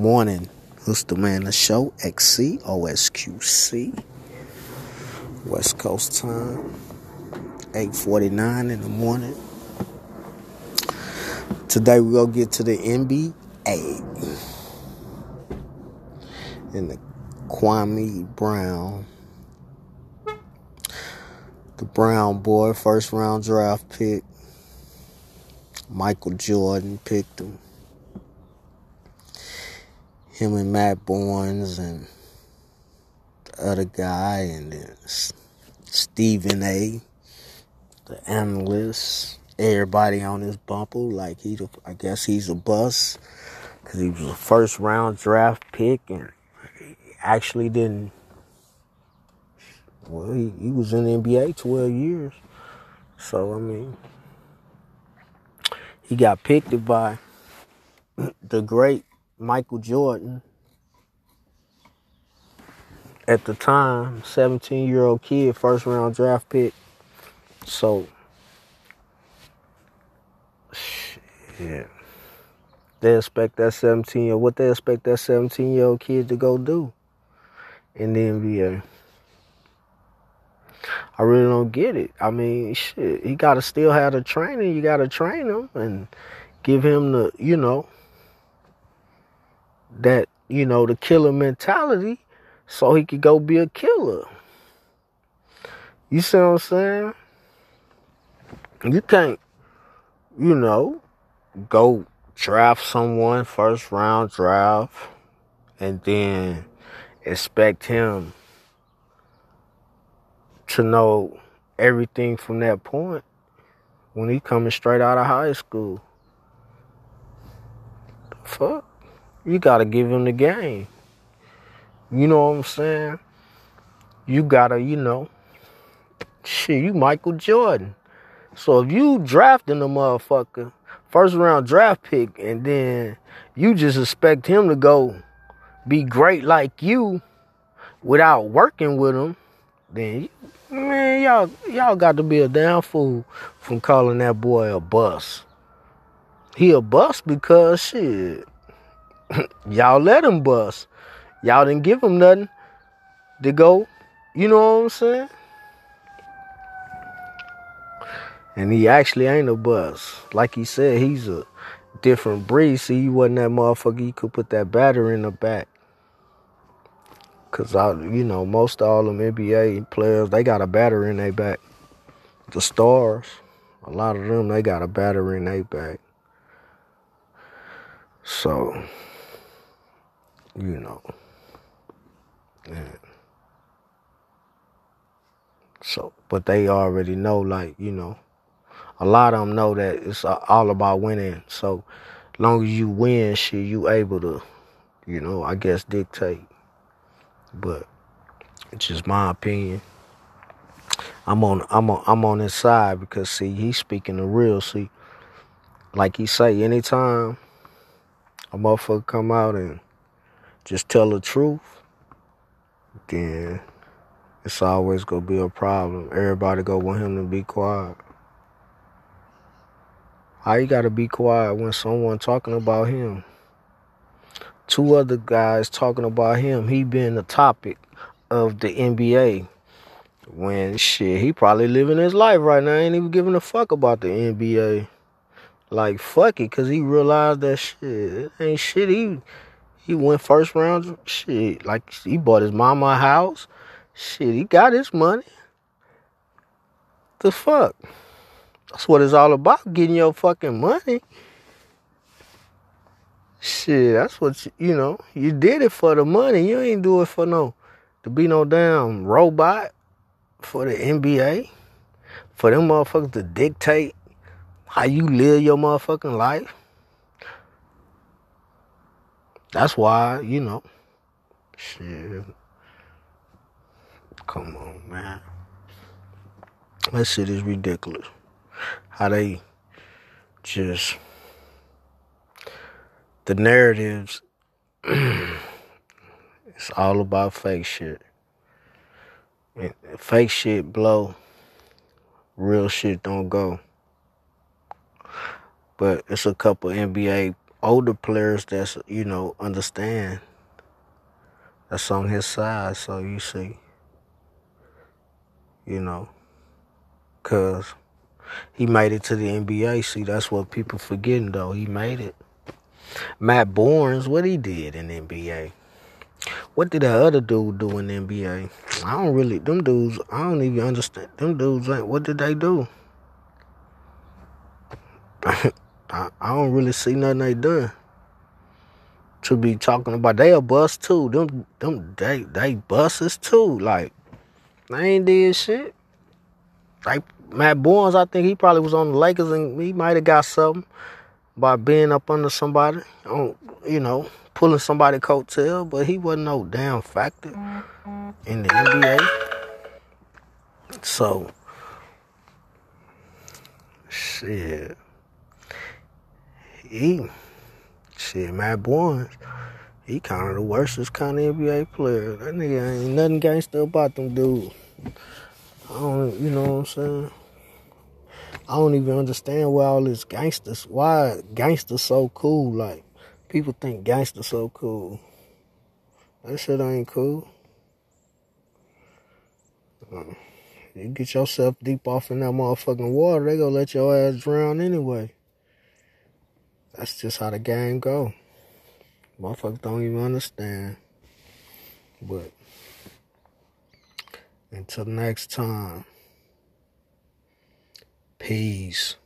morning. Who's the man the show? XC OSQC. West Coast time. 8:49 in the morning. Today we're gonna get to the NBA and the Kwame Brown. The Brown boy, first round draft pick. Michael Jordan picked him him and Matt Barnes and the other guy and then Stephen A, the analyst, everybody on his bumper like he, I guess he's a bust because he was a first round draft pick and actually didn't. Well, he, he was in the NBA 12 years. So, I mean, he got picked by the great Michael Jordan, at the time, 17 year old kid, first round draft pick. So, shit. They expect that 17 year what they expect that 17 year old kid to go do in the NBA. I really don't get it. I mean, shit, he got to still have the training. You got to train him and give him the, you know, that, you know, the killer mentality so he could go be a killer. You see what I'm saying? You can't, you know, go draft someone first round draft and then expect him to know everything from that point when he coming straight out of high school. fuck? You gotta give him the game. You know what I'm saying? You gotta, you know, shit, you Michael Jordan. So if you drafting a motherfucker, first round draft pick, and then you just expect him to go be great like you without working with him, then man, y'all y'all got to be a damn fool from calling that boy a bust. He a bust because shit. y'all let him bust. Y'all didn't give him nothing to go. You know what I'm saying? And he actually ain't a bust. Like he said, he's a different breed. See, he wasn't that motherfucker. You could put that battery in the back. Cause I, you know, most of all them NBA players, they got a battery in their back. The stars, a lot of them, they got a battery in their back. So, you know. Yeah. So, but they already know, like, you know, a lot of them know that it's all about winning. So, long as you win, shit, you able to, you know, I guess dictate. But it's just my opinion. I'm on, I'm on, I'm on his side because see, he's speaking the real. See, like he say, anytime a motherfucker come out and just tell the truth, then it's always gonna be a problem. Everybody go want him to be quiet. How you gotta be quiet when someone talking about him? Two other guys talking about him. He been the topic of the NBA. When shit, he probably living his life right now. Ain't even giving a fuck about the NBA. Like fuck it, cause he realized that shit it ain't shit. He he went first round. Shit, like he bought his mama a house. Shit, he got his money. The fuck? That's what it's all about, getting your fucking money. Shit, that's what you, know. You did it for the money. You ain't do it for no to be no damn robot for the NBA. For them motherfuckers to dictate how you live your motherfucking life. That's why, you know, shit. Come on, man. That shit is ridiculous. How they just the narratives it's all about fake shit. Fake shit blow. Real shit don't go. But it's a couple NBA older players that's you know understand that's on his side. So you see, you know, cause he made it to the NBA. See, that's what people forgetting though. He made it. Matt Barnes, what he did in NBA. What did that other dude do in NBA? I don't really, them dudes, I don't even understand. Them dudes, like, what did they do? I, I don't really see nothing they done. To be talking about, they a bus too. Them, them, they, they buses too. Like, they ain't did shit. Like, Matt Barnes, I think he probably was on the Lakers and he might have got something by being up under somebody, on, you know, pulling somebody coattail, but he wasn't no damn factor in the NBA. So, shit. He, shit, Matt Barnes, he kind of the worstest kind of NBA player. That nigga ain't nothing gangster about them dudes. I don't, you know what I'm saying? I don't even understand why all this gangsters, why gangsters so cool. Like, people think gangsters so cool. That shit ain't cool. You get yourself deep off in that motherfucking water, they gonna let your ass drown anyway. That's just how the game go. Motherfuckers don't even understand. But until next time. Peace.